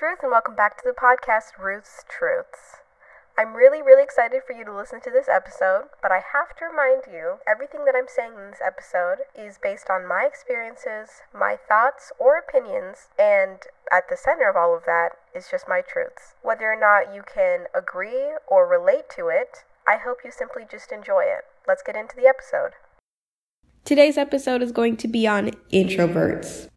Ruth, and welcome back to the podcast Ruth's Truths. I'm really, really excited for you to listen to this episode, but I have to remind you everything that I'm saying in this episode is based on my experiences, my thoughts or opinions, and at the center of all of that is just my truths. Whether or not you can agree or relate to it, I hope you simply just enjoy it. Let's get into the episode. Today's episode is going to be on introverts.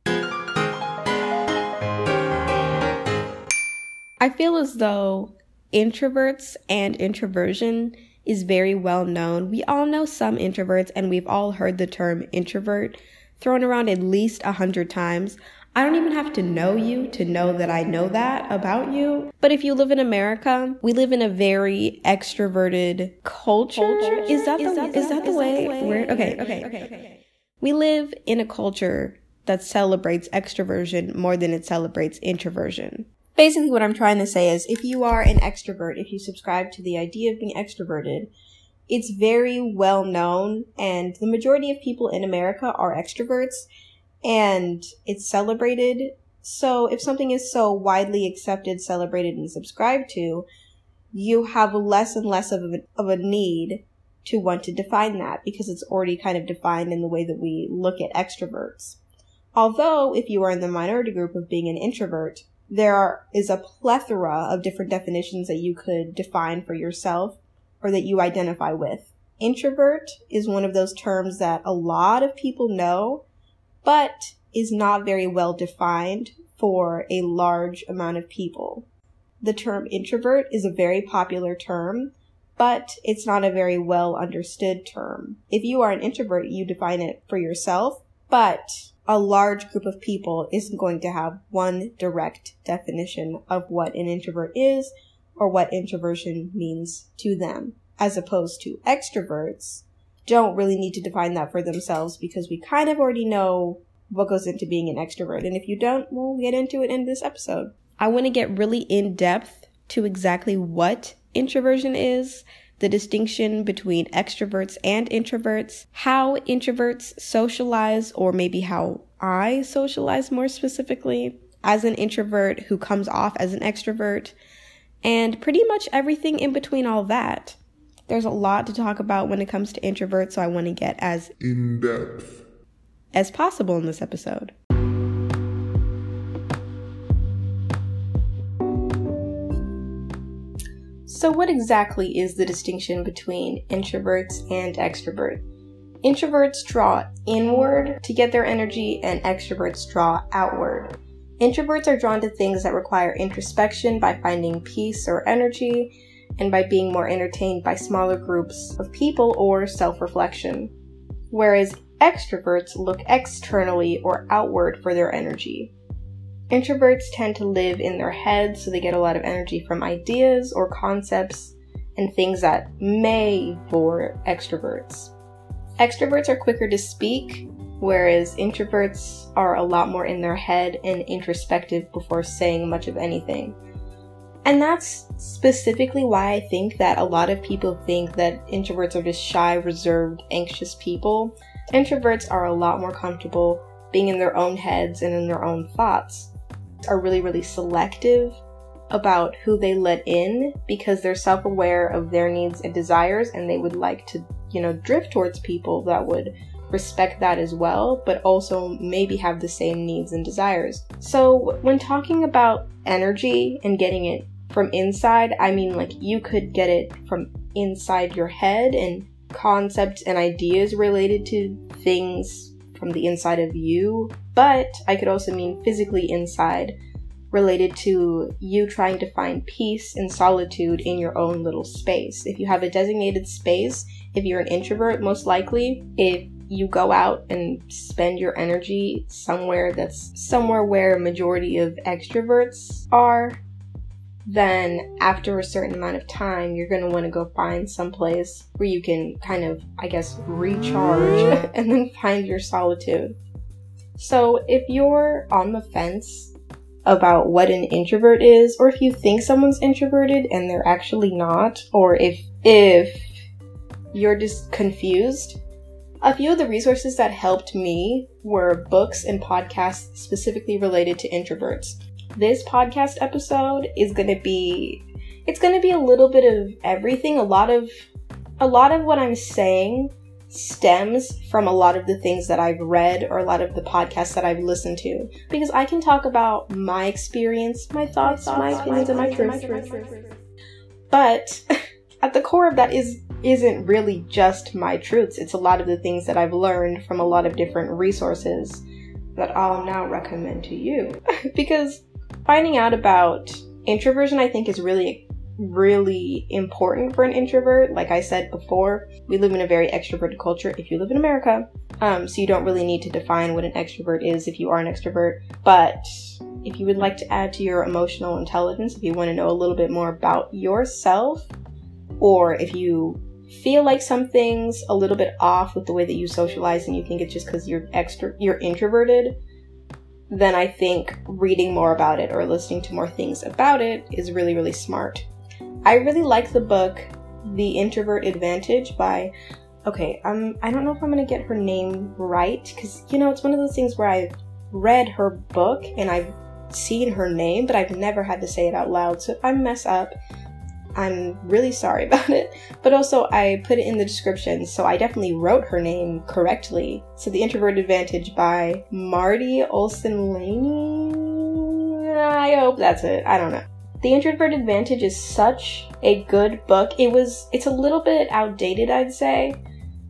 I feel as though introverts and introversion is very well known. We all know some introverts, and we've all heard the term introvert thrown around at least a hundred times. I don't even have to know you to know that I know that about you. But if you live in America, we live in a very extroverted culture. culture? Is that the, is that, is that the way? way? Where, okay, okay, okay, okay. We live in a culture that celebrates extroversion more than it celebrates introversion. Basically, what I'm trying to say is if you are an extrovert, if you subscribe to the idea of being extroverted, it's very well known, and the majority of people in America are extroverts, and it's celebrated. So, if something is so widely accepted, celebrated, and subscribed to, you have less and less of a, of a need to want to define that because it's already kind of defined in the way that we look at extroverts. Although, if you are in the minority group of being an introvert, there is a plethora of different definitions that you could define for yourself or that you identify with. Introvert is one of those terms that a lot of people know, but is not very well defined for a large amount of people. The term introvert is a very popular term, but it's not a very well understood term. If you are an introvert, you define it for yourself, but a large group of people isn't going to have one direct definition of what an introvert is or what introversion means to them, as opposed to extroverts don't really need to define that for themselves because we kind of already know what goes into being an extrovert. And if you don't, we'll get into it in this episode. I want to get really in depth to exactly what introversion is the distinction between extroverts and introverts, how introverts socialize, or maybe how I socialize more specifically as an introvert who comes off as an extrovert, and pretty much everything in between all that. There's a lot to talk about when it comes to introverts, so I want to get as in depth as possible in this episode. So, what exactly is the distinction between introverts and extroverts? Introverts draw inward to get their energy, and extroverts draw outward. Introverts are drawn to things that require introspection by finding peace or energy, and by being more entertained by smaller groups of people or self reflection. Whereas extroverts look externally or outward for their energy. Introverts tend to live in their heads, so they get a lot of energy from ideas or concepts and things that may bore extroverts. Extroverts are quicker to speak, whereas introverts are a lot more in their head and introspective before saying much of anything. And that's specifically why I think that a lot of people think that introverts are just shy, reserved, anxious people. Introverts are a lot more comfortable being in their own heads and in their own thoughts are really, really selective about who they let in because they're self aware of their needs and desires and they would like to, you know, drift towards people that would respect that as well, but also maybe have the same needs and desires. So, when talking about energy and getting it from inside, I mean, like, you could get it from inside your head and concepts and ideas related to things from the inside of you, but I could also mean physically inside, related to you trying to find peace and solitude in your own little space. If you have a designated space, if you're an introvert, most likely, if you go out and spend your energy somewhere that's somewhere where a majority of extroverts are, then after a certain amount of time, you're going to want to go find some place where you can kind of, I guess, recharge and then find your solitude. So if you're on the fence about what an introvert is, or if you think someone's introverted and they're actually not, or if, if you're just confused, a few of the resources that helped me were books and podcasts specifically related to introverts. This podcast episode is going to be it's going to be a little bit of everything. A lot of a lot of what I'm saying stems from a lot of the things that I've read or a lot of the podcasts that I've listened to because I can talk about my experience, my thoughts, my, thoughts, my opinions, and my truths. But at the core of that is isn't really just my truths. It's a lot of the things that I've learned from a lot of different resources that I'll now recommend to you. because finding out about introversion I think is really really important for an introvert. Like I said before, we live in a very extroverted culture if you live in America. Um, so you don't really need to define what an extrovert is if you are an extrovert. But if you would like to add to your emotional intelligence, if you want to know a little bit more about yourself, or if you feel like something's a little bit off with the way that you socialize and you think it's just because you're extra you're introverted, then I think reading more about it or listening to more things about it is really, really smart. I really like the book The Introvert Advantage by okay, um I don't know if I'm gonna get her name right, because you know it's one of those things where I've read her book and I've seen her name, but I've never had to say it out loud. So if I mess up, I'm really sorry about it. But also, I put it in the description, so I definitely wrote her name correctly. So, The Introvert Advantage by Marti Olsen Laney. I hope that's it. I don't know. The Introvert Advantage is such a good book. It was it's a little bit outdated, I'd say.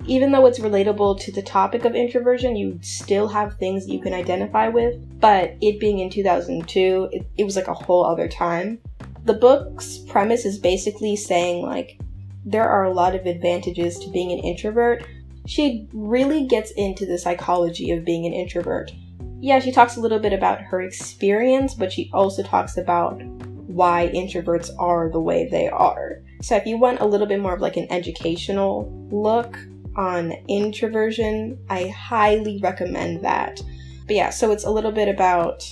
Even though it's relatable to the topic of introversion, you still have things you can identify with. But it being in 2002, it, it was like a whole other time. The book's premise is basically saying like there are a lot of advantages to being an introvert. She really gets into the psychology of being an introvert. Yeah, she talks a little bit about her experience, but she also talks about why introverts are the way they are. So if you want a little bit more of like an educational look on introversion, I highly recommend that. But yeah, so it's a little bit about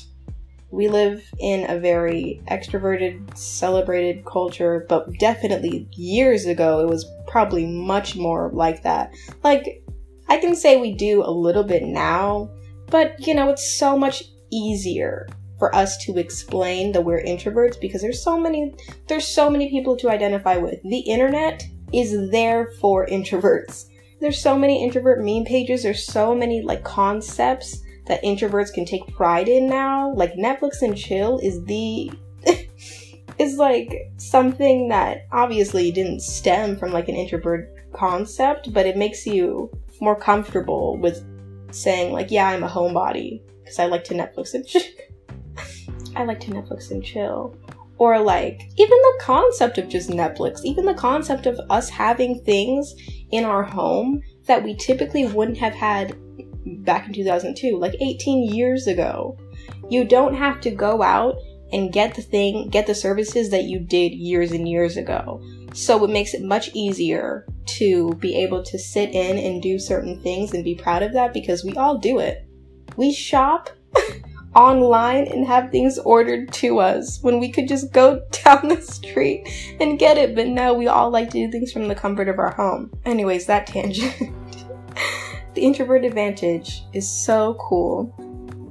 we live in a very extroverted, celebrated culture, but definitely years ago it was probably much more like that. Like, I can say we do a little bit now, but you know, it's so much easier for us to explain that we're introverts because there's so many there's so many people to identify with. The internet is there for introverts. There's so many introvert meme pages, there's so many like concepts that introverts can take pride in now. Like Netflix and chill is the is like something that obviously didn't stem from like an introvert concept, but it makes you more comfortable with saying like, yeah, I'm a homebody because I like to Netflix and chill. I like to Netflix and chill. Or like even the concept of just Netflix, even the concept of us having things in our home that we typically wouldn't have had back in 2002, like 18 years ago. You don't have to go out and get the thing, get the services that you did years and years ago. So it makes it much easier to be able to sit in and do certain things and be proud of that because we all do it. We shop online and have things ordered to us when we could just go down the street and get it, but now we all like to do things from the comfort of our home. Anyways, that tangent. the introvert advantage is so cool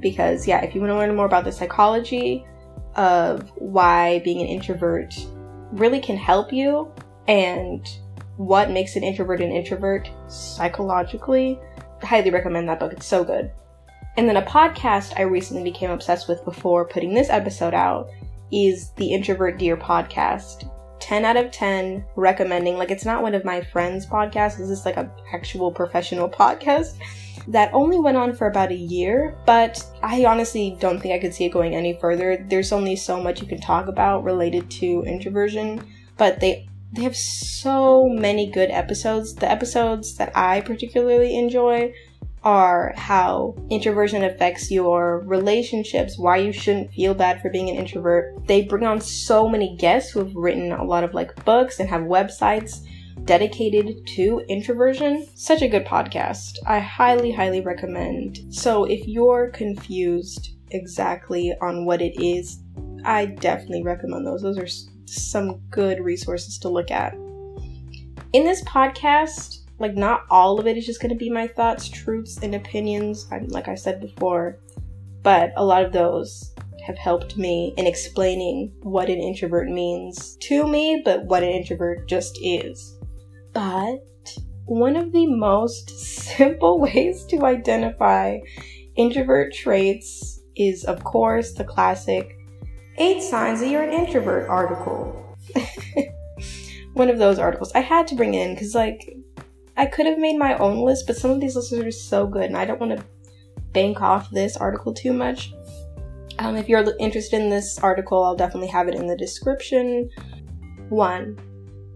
because, yeah, if you want to learn more about the psychology of why being an introvert really can help you and what makes an introvert an introvert psychologically, I highly recommend that book. It's so good. And then a podcast I recently became obsessed with before putting this episode out is the Introvert Dear podcast. 10 out of 10 recommending. Like, it's not one of my friends' podcasts, this is like an actual professional podcast that only went on for about a year, but I honestly don't think I could see it going any further. There's only so much you can talk about related to introversion, but they they have so many good episodes. The episodes that I particularly enjoy are how introversion affects your relationships, why you shouldn't feel bad for being an introvert. They bring on so many guests who have written a lot of like books and have websites dedicated to introversion. Such a good podcast. I highly, highly recommend. So if you're confused exactly on what it is, I definitely recommend those. Those are some good resources to look at. In this podcast, like, not all of it is just going to be my thoughts, truths, and opinions, like I said before, but a lot of those have helped me in explaining what an introvert means to me, but what an introvert just is. But one of the most simple ways to identify introvert traits is, of course, the classic eight signs that you're an introvert article. one of those articles. I had to bring in because, like, I could have made my own list, but some of these lists are so good, and I don't want to bank off this article too much. Um, if you're interested in this article, I'll definitely have it in the description. One,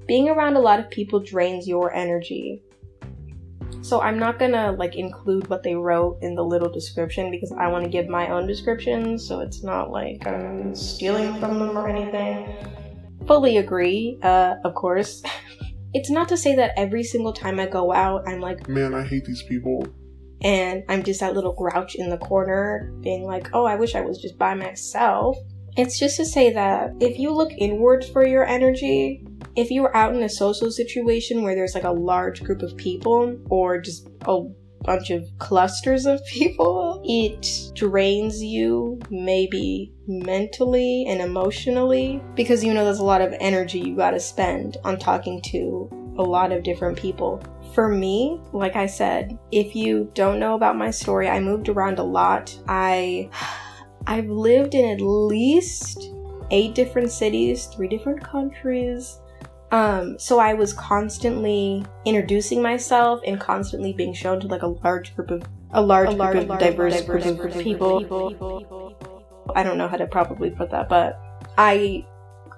being around a lot of people drains your energy. So I'm not gonna like include what they wrote in the little description because I want to give my own description, so it's not like I'm stealing from them or anything. Fully agree, uh, of course. it's not to say that every single time I go out, I'm like, man, I hate these people and I'm just that little grouch in the corner being like, oh, I wish I was just by myself. It's just to say that if you look inwards for your energy, if you're out in a social situation where there's like a large group of people or just a bunch of clusters of people, it drains you maybe mentally and emotionally because you know there's a lot of energy you gotta spend on talking to a lot of different people. For me, like I said, if you don't know about my story, I moved around a lot. I I've lived in at least eight different cities, three different countries. Um, so I was constantly introducing myself and constantly being shown to like a large group of a large, a large group of diverse, diverse group of people. people. I don't know how to probably put that, but I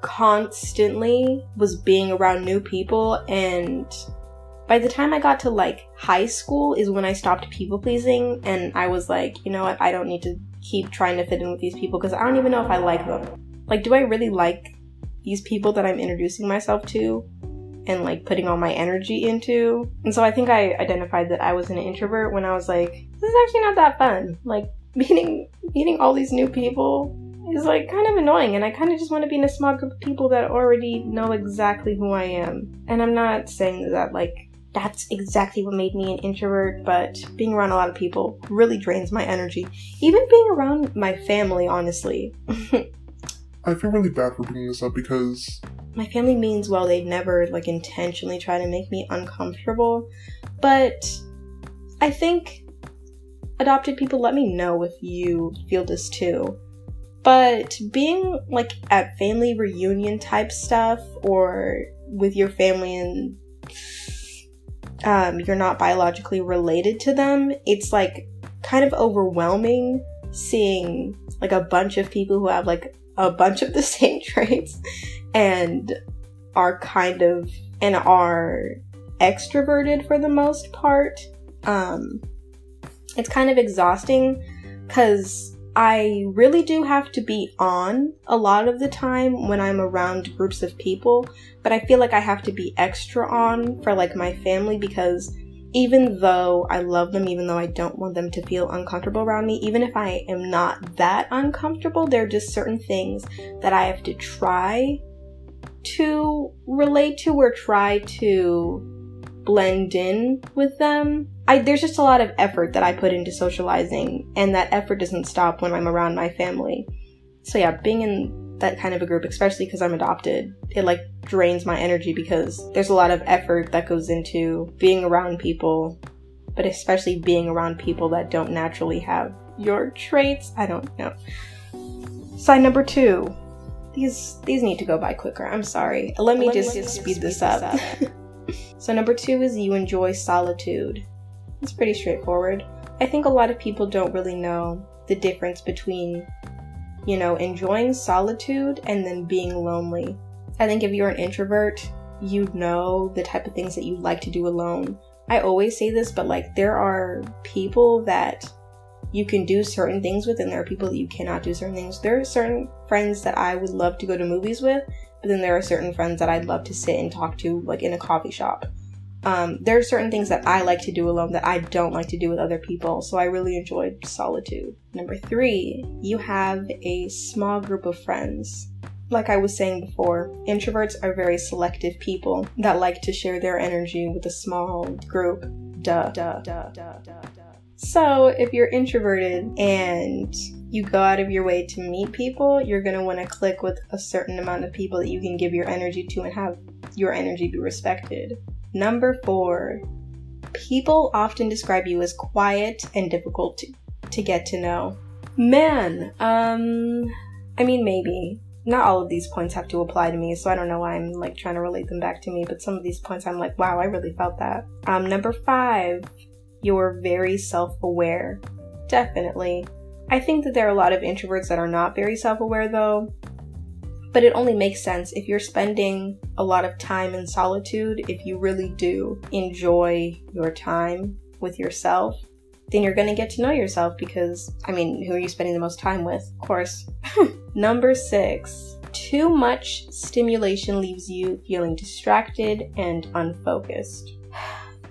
constantly was being around new people and by the time I got to like high school is when I stopped people pleasing and I was like, you know what, I don't need to keep trying to fit in with these people because I don't even know if I like them. Like, do I really like these people that I'm introducing myself to and like putting all my energy into? And so I think I identified that I was an introvert when I was like, this is actually not that fun. Like meeting meeting all these new people is like kind of annoying and I kind of just want to be in a small group of people that already know exactly who I am. And I'm not saying that like that's exactly what made me an introvert, but being around a lot of people really drains my energy. Even being around my family, honestly. I feel really bad for bringing this up because my family means well. They never like intentionally try to make me uncomfortable, but I think adopted people let me know if you feel this too. But being like at family reunion type stuff or with your family and um, you're not biologically related to them, it's like kind of overwhelming seeing like a bunch of people who have like a bunch of the same traits and are kind of and are extroverted for the most part. Um, it's kind of exhausting because I really do have to be on a lot of the time when I'm around groups of people, but I feel like I have to be extra on for like my family because even though I love them, even though I don't want them to feel uncomfortable around me, even if I am not that uncomfortable, there are just certain things that I have to try to relate to or try to blend in with them. I there's just a lot of effort that I put into socializing and that effort doesn't stop when I'm around my family. So yeah, being in that kind of a group, especially because I'm adopted, it like drains my energy because there's a lot of effort that goes into being around people, but especially being around people that don't naturally have your traits. I don't know. Sign number 2. These these need to go by quicker. I'm sorry. Let me, Let just, just speed, speed this up. up. So, number two is you enjoy solitude. It's pretty straightforward. I think a lot of people don't really know the difference between, you know, enjoying solitude and then being lonely. I think if you're an introvert, you know the type of things that you like to do alone. I always say this, but like there are people that you can do certain things with, and there are people that you cannot do certain things. There are certain friends that I would love to go to movies with, but then there are certain friends that I'd love to sit and talk to, like in a coffee shop. Um, there are certain things that I like to do alone that I don't like to do with other people, so I really enjoyed solitude. Number three, you have a small group of friends. Like I was saying before, introverts are very selective people that like to share their energy with a small group. Duh. Duh. Duh. Duh. Duh. Duh. So, if you're introverted and you go out of your way to meet people, you're going to want to click with a certain amount of people that you can give your energy to and have your energy be respected. Number four, people often describe you as quiet and difficult to, to get to know. Man, um, I mean, maybe. Not all of these points have to apply to me, so I don't know why I'm like trying to relate them back to me, but some of these points I'm like, wow, I really felt that. Um, number five, you're very self aware. Definitely. I think that there are a lot of introverts that are not very self aware though, but it only makes sense if you're spending a lot of time in solitude, if you really do enjoy your time with yourself, then you're going to get to know yourself because, I mean, who are you spending the most time with? Of course. Number six, too much stimulation leaves you feeling distracted and unfocused.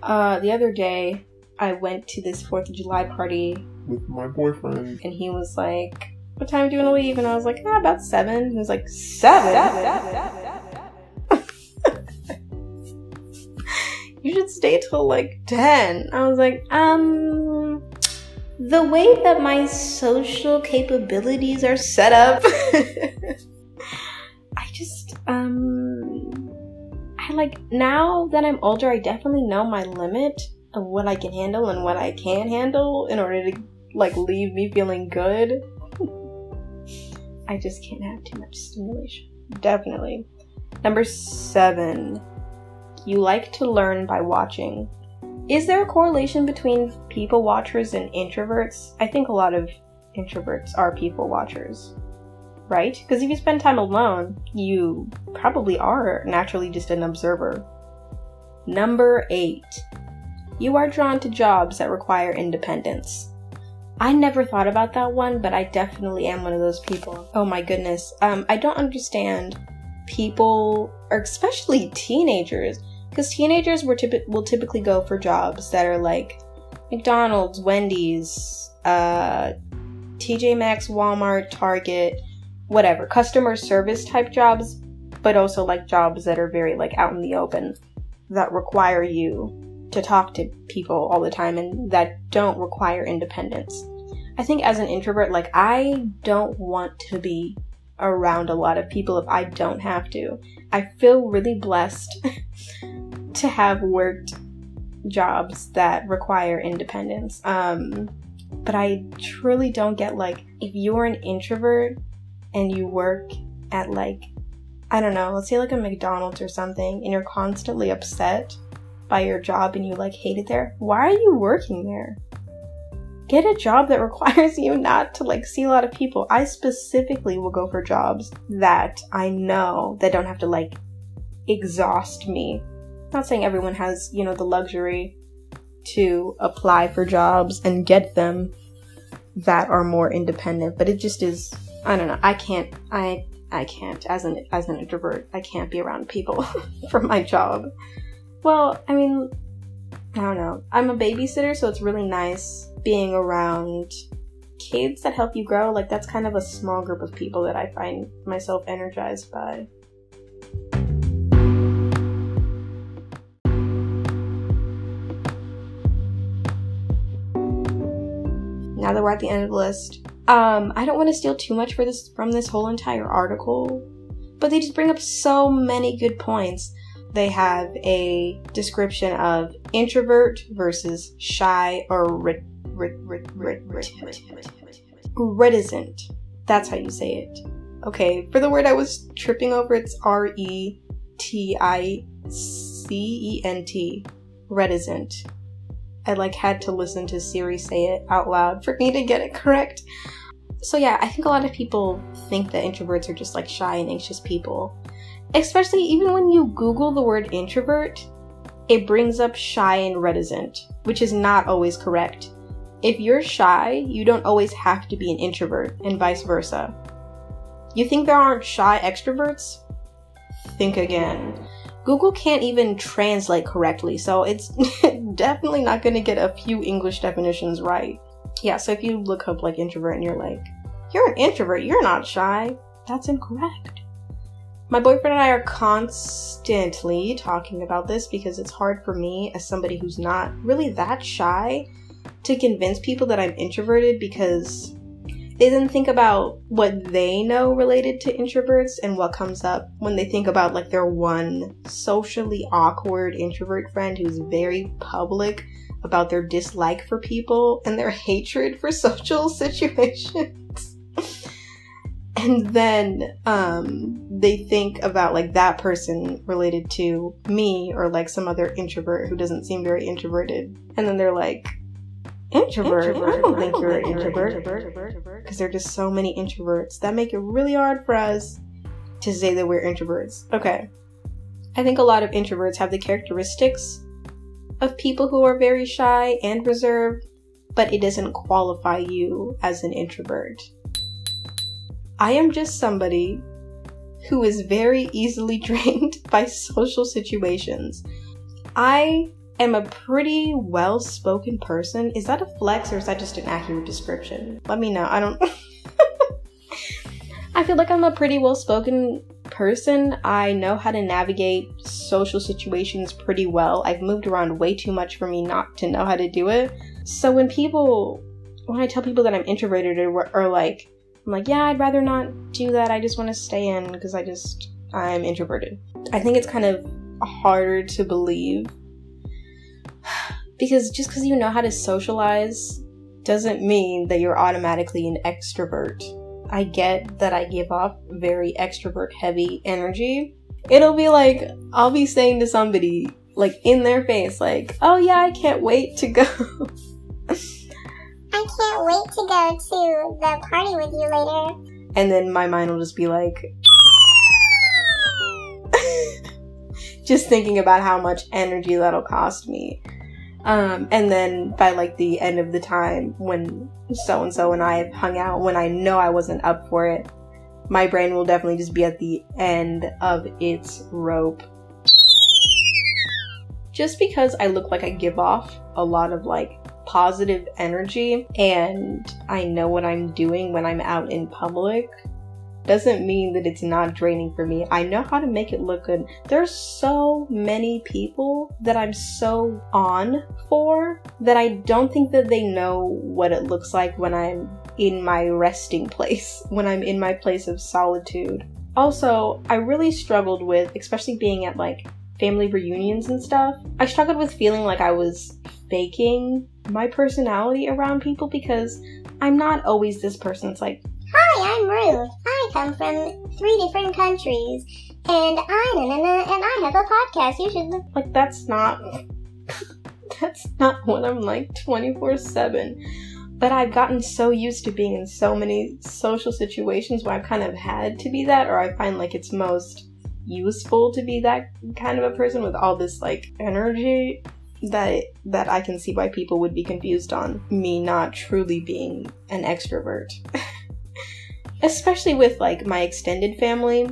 Uh, the other day, I went to this 4th of July party with my boyfriend. And he was like, What time do you want to leave? And I was like, ah, About seven. He was like, Seven? you should stay till like 10. I was like, Um, the way that my social capabilities are set up, I just, um, I like, now that I'm older, I definitely know my limit of what I can handle and what I can't handle in order to like leave me feeling good. I just can't have too much stimulation. Definitely. Number seven, you like to learn by watching. Is there a correlation between people watchers and introverts? I think a lot of introverts are people watchers, right? Because if you spend time alone, you probably are naturally just an observer. Number eight, you are drawn to jobs that require independence. I never thought about that one, but I definitely am one of those people. Oh my goodness. Um, I don't understand people, or especially teenagers, because teenagers were typ- will typically go for jobs that are like McDonald's, Wendy's, uh, TJ Maxx, Walmart, Target, whatever, customer service type jobs, but also like jobs that are very like out in the open that require you to talk to people all the time and that don't require independence. I think as an introvert, like, I don't want to be around a lot of people if I don't have to. I feel really blessed to have worked jobs that require independence. Um, but I truly don't get like if you're an introvert and you work at like I don't know, let's say like a McDonald's or something and you're constantly upset by your job and you like hate it there, why are you working there? Get a job that requires you not to like see a lot of people. I specifically will go for jobs that I know that don't have to like exhaust me. not saying everyone has, you know, the luxury to apply for jobs and get them that are more independent, but it just is I don't know. I can't I I can't as an as an introvert. I can't be around people for my job. Well, I mean, I don't know. I'm a babysitter, so it's really nice being around kids that help you grow. Like, that's kind of a small group of people that I find myself energized by. Now that we're at the end of the list, um, I don't want to steal too much for this from this whole entire article, but they just bring up so many good points they have a description of introvert versus shy or reticent. That's how you say it. Okay, for the word I was tripping over, it's R E T I C E N T. Reticent. I like had to listen to Siri say it out loud for me to get it correct. So yeah, I think a lot of people think that introverts are just like shy and anxious people especially even when you Google the word introvert, it brings up shy and reticent, which is not always correct. If you're shy, you don't always have to be an introvert, and vice versa. You think there aren't shy extroverts? Think again. Google can't even translate correctly, so it's definitely not going to get a few English definitions right. Yeah, so if you look up like introvert and you're like, you're an introvert, you're not shy, that's incorrect. My boyfriend and I are constantly talking about this because it's hard for me, as somebody who's not really that shy, to convince people that I'm introverted because they then think about what they know related to introverts and what comes up when they think about like their one socially awkward introvert friend who's very public about their dislike for people and their hatred for social situations. And then um, they think about like that person related to me or like some other introvert who doesn't seem very introverted. And then they're like, introvert. introvert. I don't think you're an introvert. Because there are just so many introverts that make it really hard for us to say that we're introverts. Okay. I think a lot of introverts have the characteristics of people who are very shy and reserved, but it doesn't qualify you as an introvert. I am just somebody who is very easily drained by social situations. I am a pretty well spoken person. Is that a flex or is that just an accurate description? Let me know. I don't. I feel like I'm a pretty well spoken person. I know how to navigate social situations pretty well. I've moved around way too much for me not to know how to do it. So when people, when I tell people that I'm introverted or, or like, I'm like, yeah, I'd rather not do that. I just want to stay in because I just, I'm introverted. I think it's kind of harder to believe because just because you know how to socialize doesn't mean that you're automatically an extrovert. I get that I give off very extrovert heavy energy. It'll be like, I'll be saying to somebody, like in their face, like, oh yeah, I can't wait to go. I can't wait to go to the party with you later. And then my mind will just be like, just thinking about how much energy that'll cost me. Um, and then by like the end of the time when so and so and I have hung out, when I know I wasn't up for it, my brain will definitely just be at the end of its rope. Just because I look like I give off a lot of like positive energy and I know what I'm doing when I'm out in public, doesn't mean that it's not draining for me. I know how to make it look good. There's so many people that I'm so on for that I don't think that they know what it looks like when I'm in my resting place, when I'm in my place of solitude. Also, I really struggled with, especially being at like family reunions and stuff, I struggled with feeling like I was faking my personality around people because I'm not always this person. It's like, Hi, I'm Ruth. I come from three different countries, and I and I have a podcast. You should look. like that's not that's not what I'm like 24/7. But I've gotten so used to being in so many social situations where I've kind of had to be that, or I find like it's most useful to be that kind of a person with all this like energy that that I can see why people would be confused on me not truly being an extrovert. especially with like my extended family.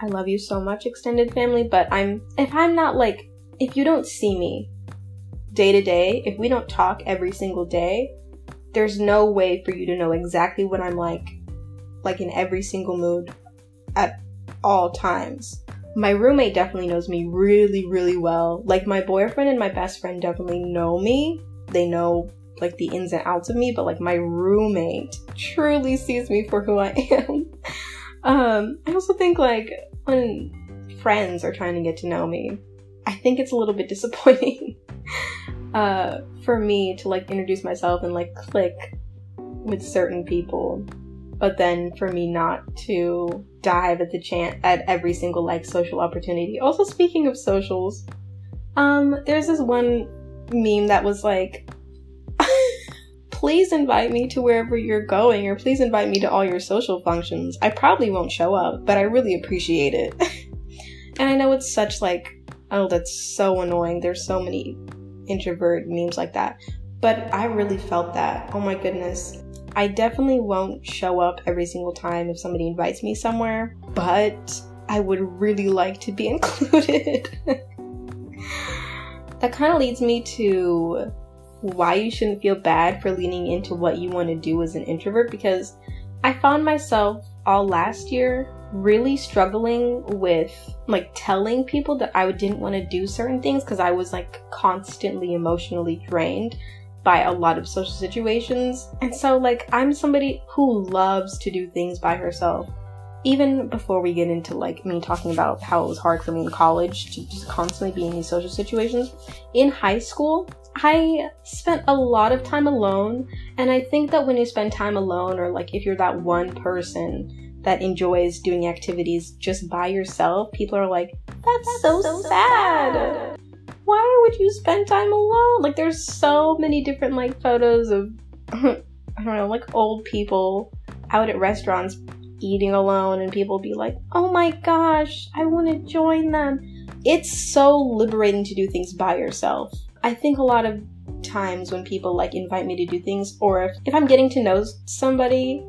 I love you so much, extended family, but I'm, if I'm not like, if you don't see me day to day, if we don't talk every single day, there's no way for you to know exactly what I'm like, like in every single mood at all times. My roommate definitely knows me really, really well. Like my boyfriend and my best friend definitely know me. They know like the ins and outs of me, but like my roommate truly sees me for who I am. um, I also think like when friends are trying to get to know me, I think it's a little bit disappointing uh, for me to like introduce myself and like click with certain people, but then for me not to dive at the chance at every single like social opportunity. Also, speaking of socials, um, there's this one meme that was like please invite me to wherever you're going or please invite me to all your social functions. I probably won't show up, but I really appreciate it. and I know it's such like, oh, that's so annoying. There's so many introvert memes like that. But I really felt that. Oh my goodness. I definitely won't show up every single time if somebody invites me somewhere, but I would really like to be included. that kind of leads me to why you shouldn't feel bad for leaning into what you want to do as an introvert because I found myself all last year really struggling with like telling people that I didn't want to do certain things because I was like constantly emotionally drained by a lot of social situations. And so, like, I'm somebody who loves to do things by herself. Even before we get into like me talking about how it was hard for me in college to just constantly be in these social situations, in high school, I spent a lot of time alone. And I think that when you spend time alone, or like if you're that one person that enjoys doing activities just by yourself, people are like, that's, that's so, so, sad. sad. Why would you spend time alone? Like, there's so many different like photos of, I don't know, like old people out at restaurants eating alone, and people be like, oh my gosh, I want to join them. It's so liberating to do things by yourself. I think a lot of times when people like invite me to do things, or if, if I'm getting to know somebody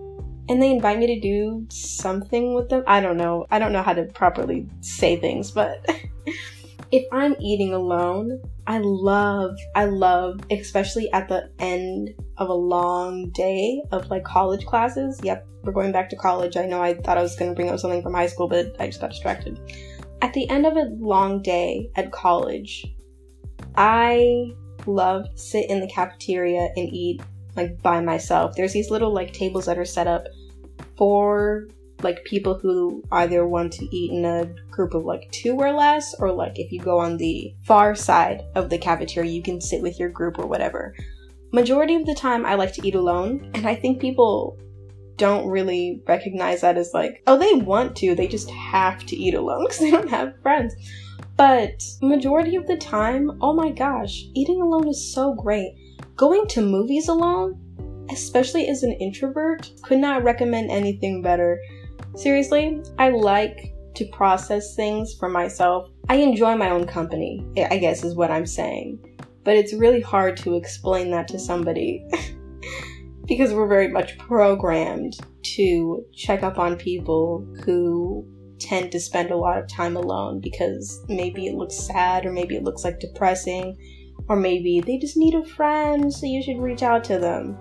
and they invite me to do something with them, I don't know. I don't know how to properly say things, but if I'm eating alone, I love, I love, especially at the end of a long day of like college classes. Yep, we're going back to college. I know I thought I was going to bring up something from high school, but I just got distracted. At the end of a long day at college, I love sit in the cafeteria and eat like by myself. There's these little like tables that are set up for like people who either want to eat in a group of like two or less, or like if you go on the far side of the cafeteria, you can sit with your group or whatever. Majority of the time, I like to eat alone, and I think people don't really recognize that as like, oh, they want to, they just have to eat alone because they don't have friends. But majority of the time, oh my gosh, eating alone is so great. Going to movies alone, especially as an introvert, could not recommend anything better. Seriously, I like to process things for myself. I enjoy my own company, I guess is what I'm saying. But it's really hard to explain that to somebody because we're very much programmed to check up on people who tend to spend a lot of time alone because maybe it looks sad or maybe it looks like depressing or maybe they just need a friend so you should reach out to them.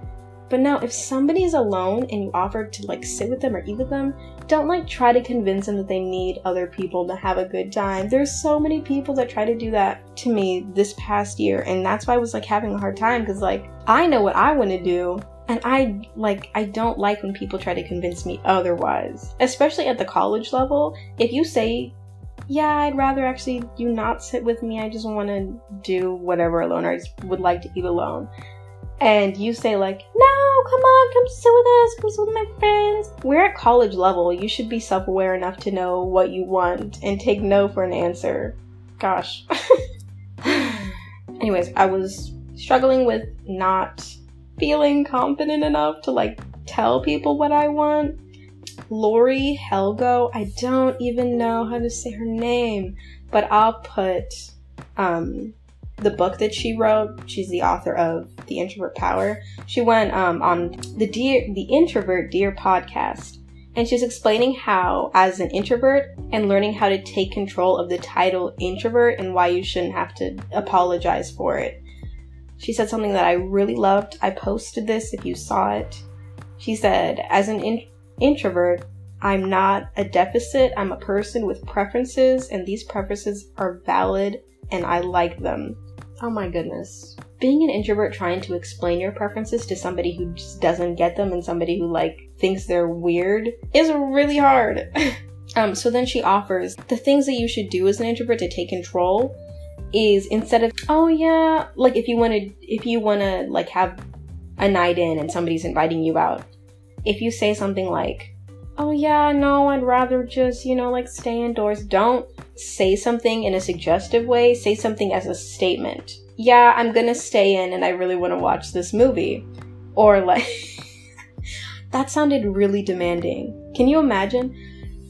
But now, if somebody is alone and you offer to like sit with them or eat with them, don't like try to convince them that they need other people to have a good time. There's so many people that try to do that to me this past year, and that's why I was like having a hard time because like I know what I want to do, and I like I don't like when people try to convince me otherwise. Especially at the college level. If you say, "Yeah, I'd rather actually you not sit with me. I just want to do whatever alone or I just would like to eat alone." And you say like, "No, come on, come sit with us. Come sit with my friends." We're at college level. You should be self-aware enough to know what you want and take no for an answer. Gosh. Anyways, I was struggling with not feeling confident enough to like tell people what I want. Laurie Helgoe, I don't even know how to say her name, but I'll put um, the book that she wrote. She's the author of The Introvert Power. She went um, on the Dear the Introvert Dear podcast, and she's explaining how, as an introvert, and learning how to take control of the title introvert and why you shouldn't have to apologize for it. She said something that I really loved. I posted this if you saw it. She said, As an in- introvert, I'm not a deficit. I'm a person with preferences, and these preferences are valid and I like them. Oh my goodness. Being an introvert trying to explain your preferences to somebody who just doesn't get them and somebody who like thinks they're weird is really hard. um so then she offers the things that you should do as an introvert to take control is instead of oh yeah like if you want to if you want to like have a night in and somebody's inviting you out if you say something like oh yeah no i'd rather just you know like stay indoors. Don't say something in a suggestive way. Say something as a statement. Yeah i'm gonna stay in and i really want to watch this movie. Or like that sounded really demanding. Can you imagine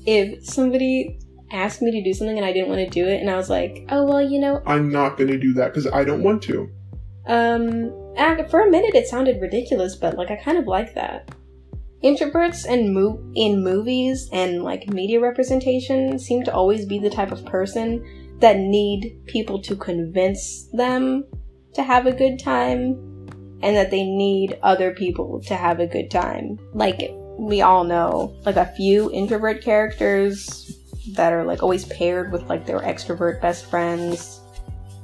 if somebody asked me to do something and I didn't want to do it, and I was like, oh well, you know, I'm not to do that because I don't want to. Um, for a minute it sounded ridiculous, but like I kind of like that. Introverts and mo- in movies and like media representation seem to always be the type of person that need people to convince them to have a good time and that they need other people to have a good time. Like we all know, like a few introvert characters that are like always paired with like their extrovert best friends.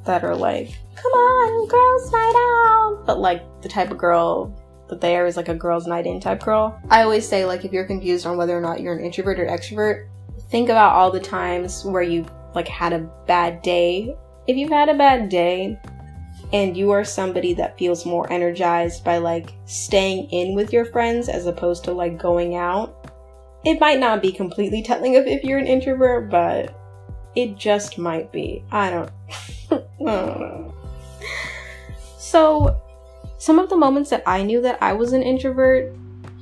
that are like, come on, girls' night out. But like the type of girl that there is like a girls' night in type girl. I always say, like, if you're confused on whether or not you're an introvert or extrovert, think about all the times where you've like had a bad day. If you've had a bad day, and you are somebody that feels more energized by like staying in with your friends as opposed to like going out, it might not be completely telling of if you're an introvert, but it just might be. I don't, I don't know. So, some of the moments that I knew that I was an introvert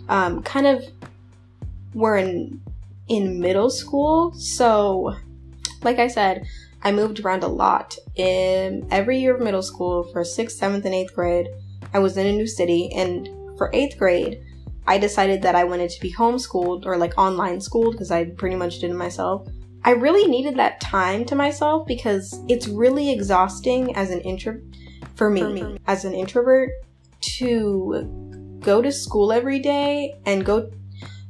um, kind of were in in middle school. So, like I said, I moved around a lot. In every year of middle school, for sixth, seventh, and eighth grade, I was in a new city. And for eighth grade, I decided that I wanted to be homeschooled or like online schooled because I pretty much did it myself. I really needed that time to myself because it's really exhausting as an intro for me, for me as an introvert to go to school every day and go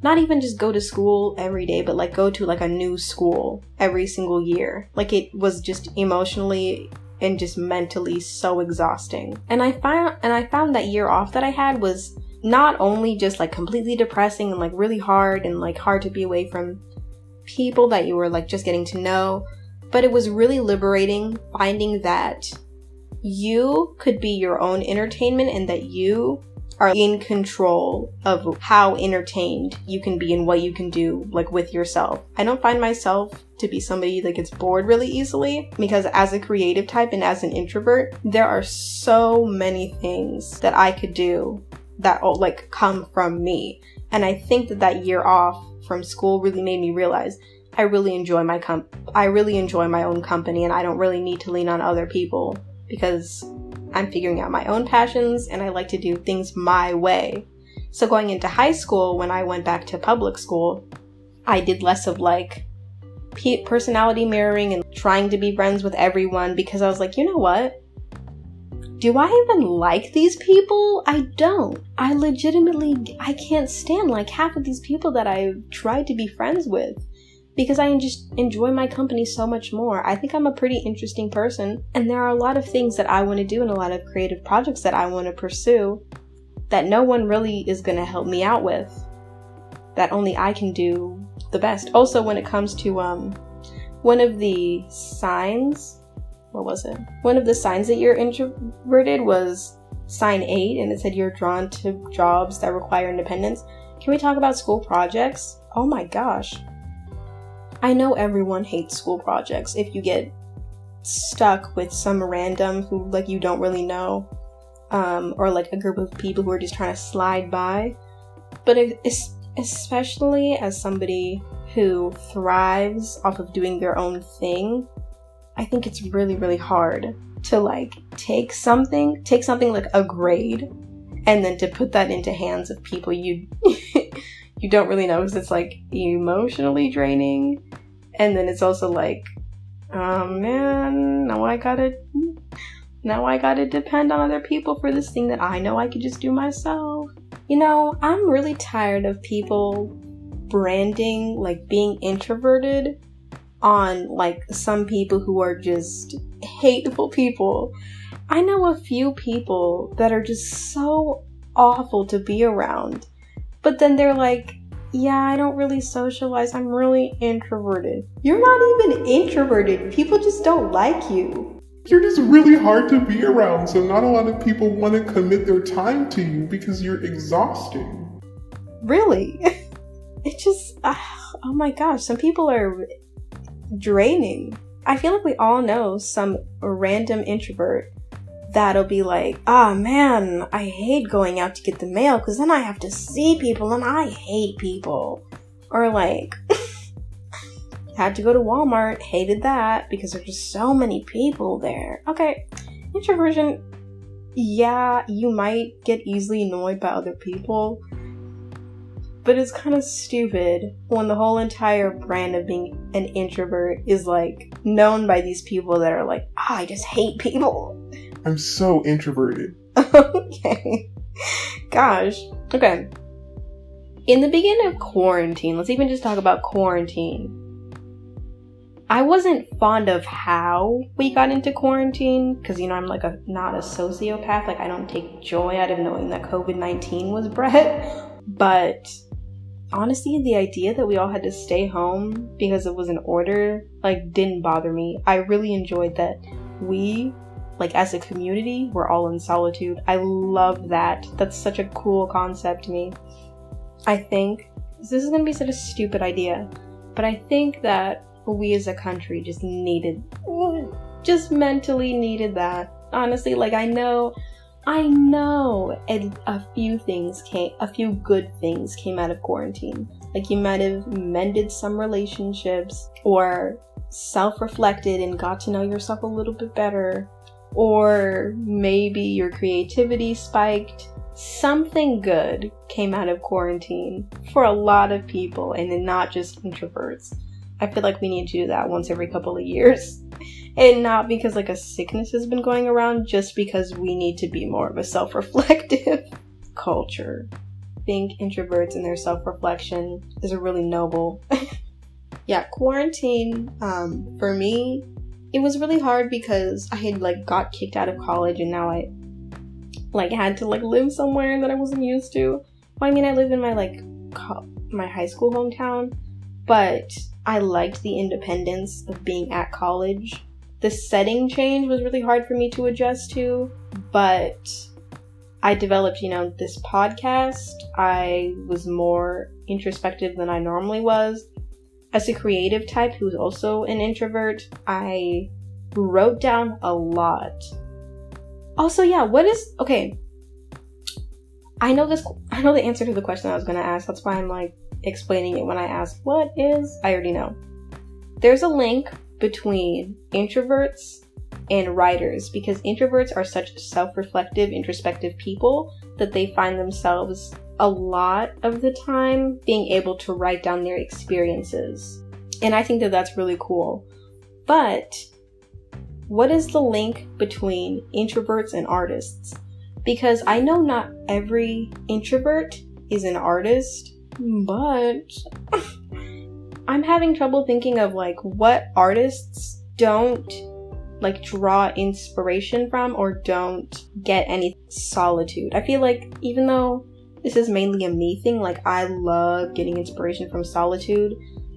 not even just go to school every day, but like go to like a new school every single year. Like it was just emotionally and just mentally so exhausting. And I found and I found that year off that I had was not only just like completely depressing and like really hard and like hard to be away from people that you were like just getting to know, but it was really liberating finding that you could be your own entertainment and that you are in control of how entertained you can be and what you can do like with yourself. I don't find myself to be somebody that gets bored really easily because as a creative type and as an introvert, there are so many things that I could do that like come from me. And I think that that year off from school really made me realize I really enjoy my comp I really enjoy my own company and I don't really need to lean on other people because I'm figuring out my own passions and I like to do things my way. So going into high school, when I went back to public school, I did less of like personality mirroring and trying to be friends with everyone because I was like, you know what? Do I even like these people? I don't. I legitimately I can't stand like half of these people that I've tried to be friends with because I just enjoy my company so much more. I think I'm a pretty interesting person, and there are a lot of things that I want to do and a lot of creative projects that I want to pursue that no one really is going to help me out with. That only I can do the best. Also, when it comes to um, one of the signs, what was it? One of the signs that you're introverted was sign eight, and it said you're drawn to jobs that require independence. Can we talk about school projects? Oh my gosh. I know everyone hates school projects. If you get stuck with some random who like you don't really know um, or like a group of people who are just trying to slide by. But if, especially as somebody who thrives off of doing their own thing i think it's really really hard to like take something take something like a grade and then to put that into hands of people you you don't really know because it's like emotionally draining. And then it's also like, oh man, now I gotta, now I gotta depend on other people for this thing that I know I could just do myself. You know, I'm really tired of people branding like being introverted on like some people who are just hateful people. I know a few people that are just so awful to be around. But then they're like, yeah, I don't really socialize. I'm really introverted. You're not even introverted. People just don't like you. You're just really hard to be around, so not a lot of people want to commit their time to you because you're exhausting. Really? It just, uh, oh my gosh, some people are draining. I feel like we all know some random introvert that'll be like, ah oh, man, I hate going out to get the mail because then I have to see people and I hate people. Or like, had to go to Walmart, hated that because there's just so many people there. Okay, introversion, yeah, you might get easily annoyed by other people, but it's kind of stupid when the whole entire brand of being an introvert is like known by these people that are like, oh, I just hate people. I'm so introverted. okay. Gosh. Okay. In the beginning of quarantine, let's even just talk about quarantine. I wasn't fond of how we got into quarantine because you know I'm like a not a sociopath. Like I don't take joy out of knowing that COVID nineteen was bred. But honestly, the idea that we all had to stay home because it was an order like didn't bother me. I really enjoyed that we like as a community we're all in solitude. I love that. That's such a cool concept to me. I think this is to be such a stupid idea, but I think that we as a country just needed just mentally needed that. Honestly, like I know I know a, a few things came, a few good things came out of quarantine. Like you might have mended some relationships or self reflected and got to know yourself a little bit better. Or maybe your creativity spiked. Something good came out of quarantine for a lot of people and not just introverts. I feel like we need to do that once every couple of years. And not because like a sickness has been going around, just because we need to be more of a self reflective culture. Think introverts and their self reflection is a really noble. yeah, quarantine, um, for me, it was really hard because I had like got kicked out of college and now I like had to like live somewhere that I wasn't used to. Well, I mean, I live in my like co- my high school hometown, but I liked the independence of being at college. The setting change was really hard for me to adjust to, but I developed, you know, this podcast. I was more introspective than I normally was. As a creative type who's also an introvert, I wrote down a lot. Also, yeah, what is okay? I know this I know the answer to the question I was to ask. That's why I'm like explaining it when I ask what is, I already know. There's a link between introverts and writers because introverts are such self reflective, introspective people that they find themselves a lot of the time being able to write down their experiences. And I think that that's really cool. But what is the link between introverts and artists? Because I know not every introvert is an artist, but I'm having trouble thinking of like what artists don't like draw inspiration from or don't get any solitude. I feel like even though this is mainly a me thing, like I love getting inspiration from solitude.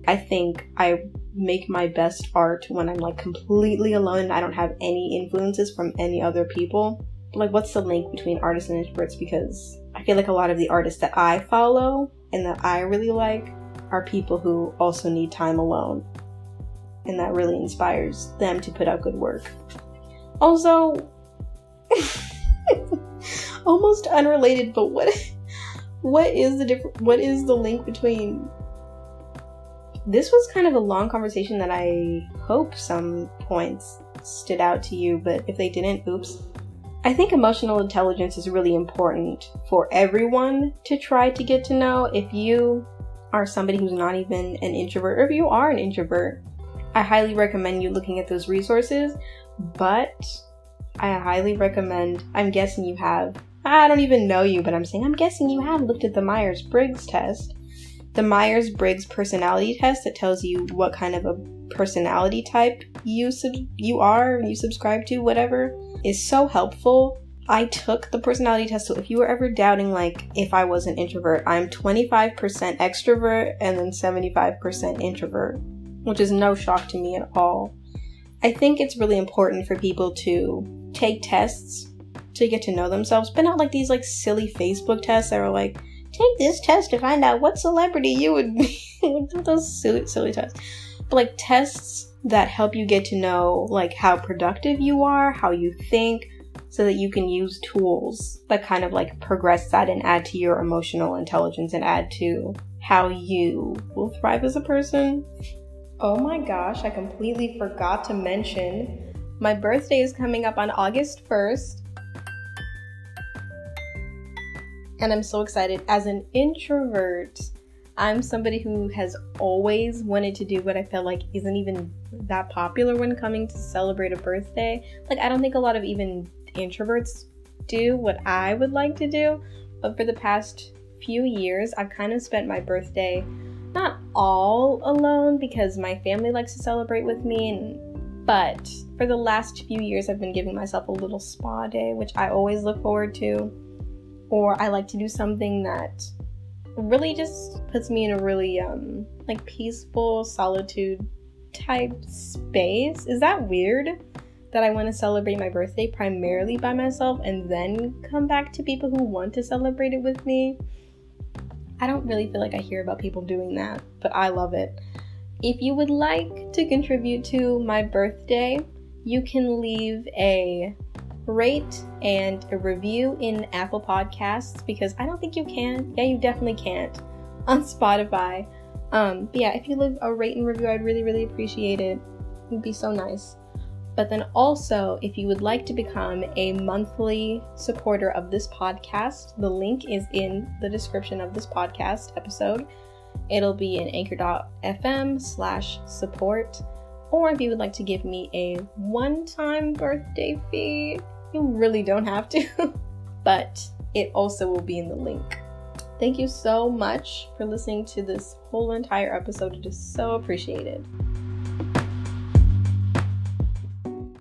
I think I make my best art when I'm like completely alone I don't have any influences from any other people. like, what's the link between artists and introverts? Because I feel like a lot of the artists that I follow and that I really like are people who also need time alone. And that really inspires them to put out good work. Also, almost unrelated, but what what is the different what is the link between this was kind of a long conversation that I hope some points stood out to you, but if they didn't, oops. I think emotional intelligence is really important for everyone to try to get to know. If you are somebody who's not even an introvert, or if you are an introvert, I highly recommend you looking at those resources. But I highly recommend, I'm guessing you have, I don't even know you, but I'm saying I'm guessing you have looked at the Myers Briggs test. The Myers Briggs personality test that tells you what kind of a personality type you sub- you are, you subscribe to, whatever is so helpful. I took the personality test, so if you were ever doubting, like, if I was an introvert, I'm 25% extrovert and then 75% introvert, which is no shock to me at all. I think it's really important for people to take tests to get to know themselves, but not like these like silly Facebook tests that are like, take this test to find out what celebrity you would be. those silly, silly tests. But like tests that help you get to know like how productive you are, how you think, so that you can use tools that kind of like progress that and add to your emotional intelligence and add to how you will thrive as a person. Oh my gosh, I completely forgot to mention my birthday is coming up on August 1st. And I'm so excited. As an introvert, I'm somebody who has always wanted to do what I felt like isn't even that popular when coming to celebrate a birthday. Like, I don't think a lot of even introverts do what I would like to do, but for the past few years, I've kind of spent my birthday not all alone because my family likes to celebrate with me and but for the last few years I've been giving myself a little spa day, which I always look forward to. Or I like to do something that really just puts me in a really um like peaceful solitude type space. Is that weird? That I want to celebrate my birthday primarily by myself and then come back to people who want to celebrate it with me. I don't really feel like I hear about people doing that, but I love it. If you would like to contribute to my birthday, you can leave a rate and a review in Apple Podcasts because I don't think you can. Yeah, you definitely can't on Spotify. Um, but yeah, if you leave a rate and review, I'd really, really appreciate it. It'd be so nice. But then also, if you would like to become a monthly supporter of this podcast, the link is in the description of this podcast episode. It'll be in anchor.fm slash support. Or if you would like to give me a one time birthday fee, you really don't have to. but it also will be in the link. Thank you so much for listening to this whole entire episode. It is so appreciated.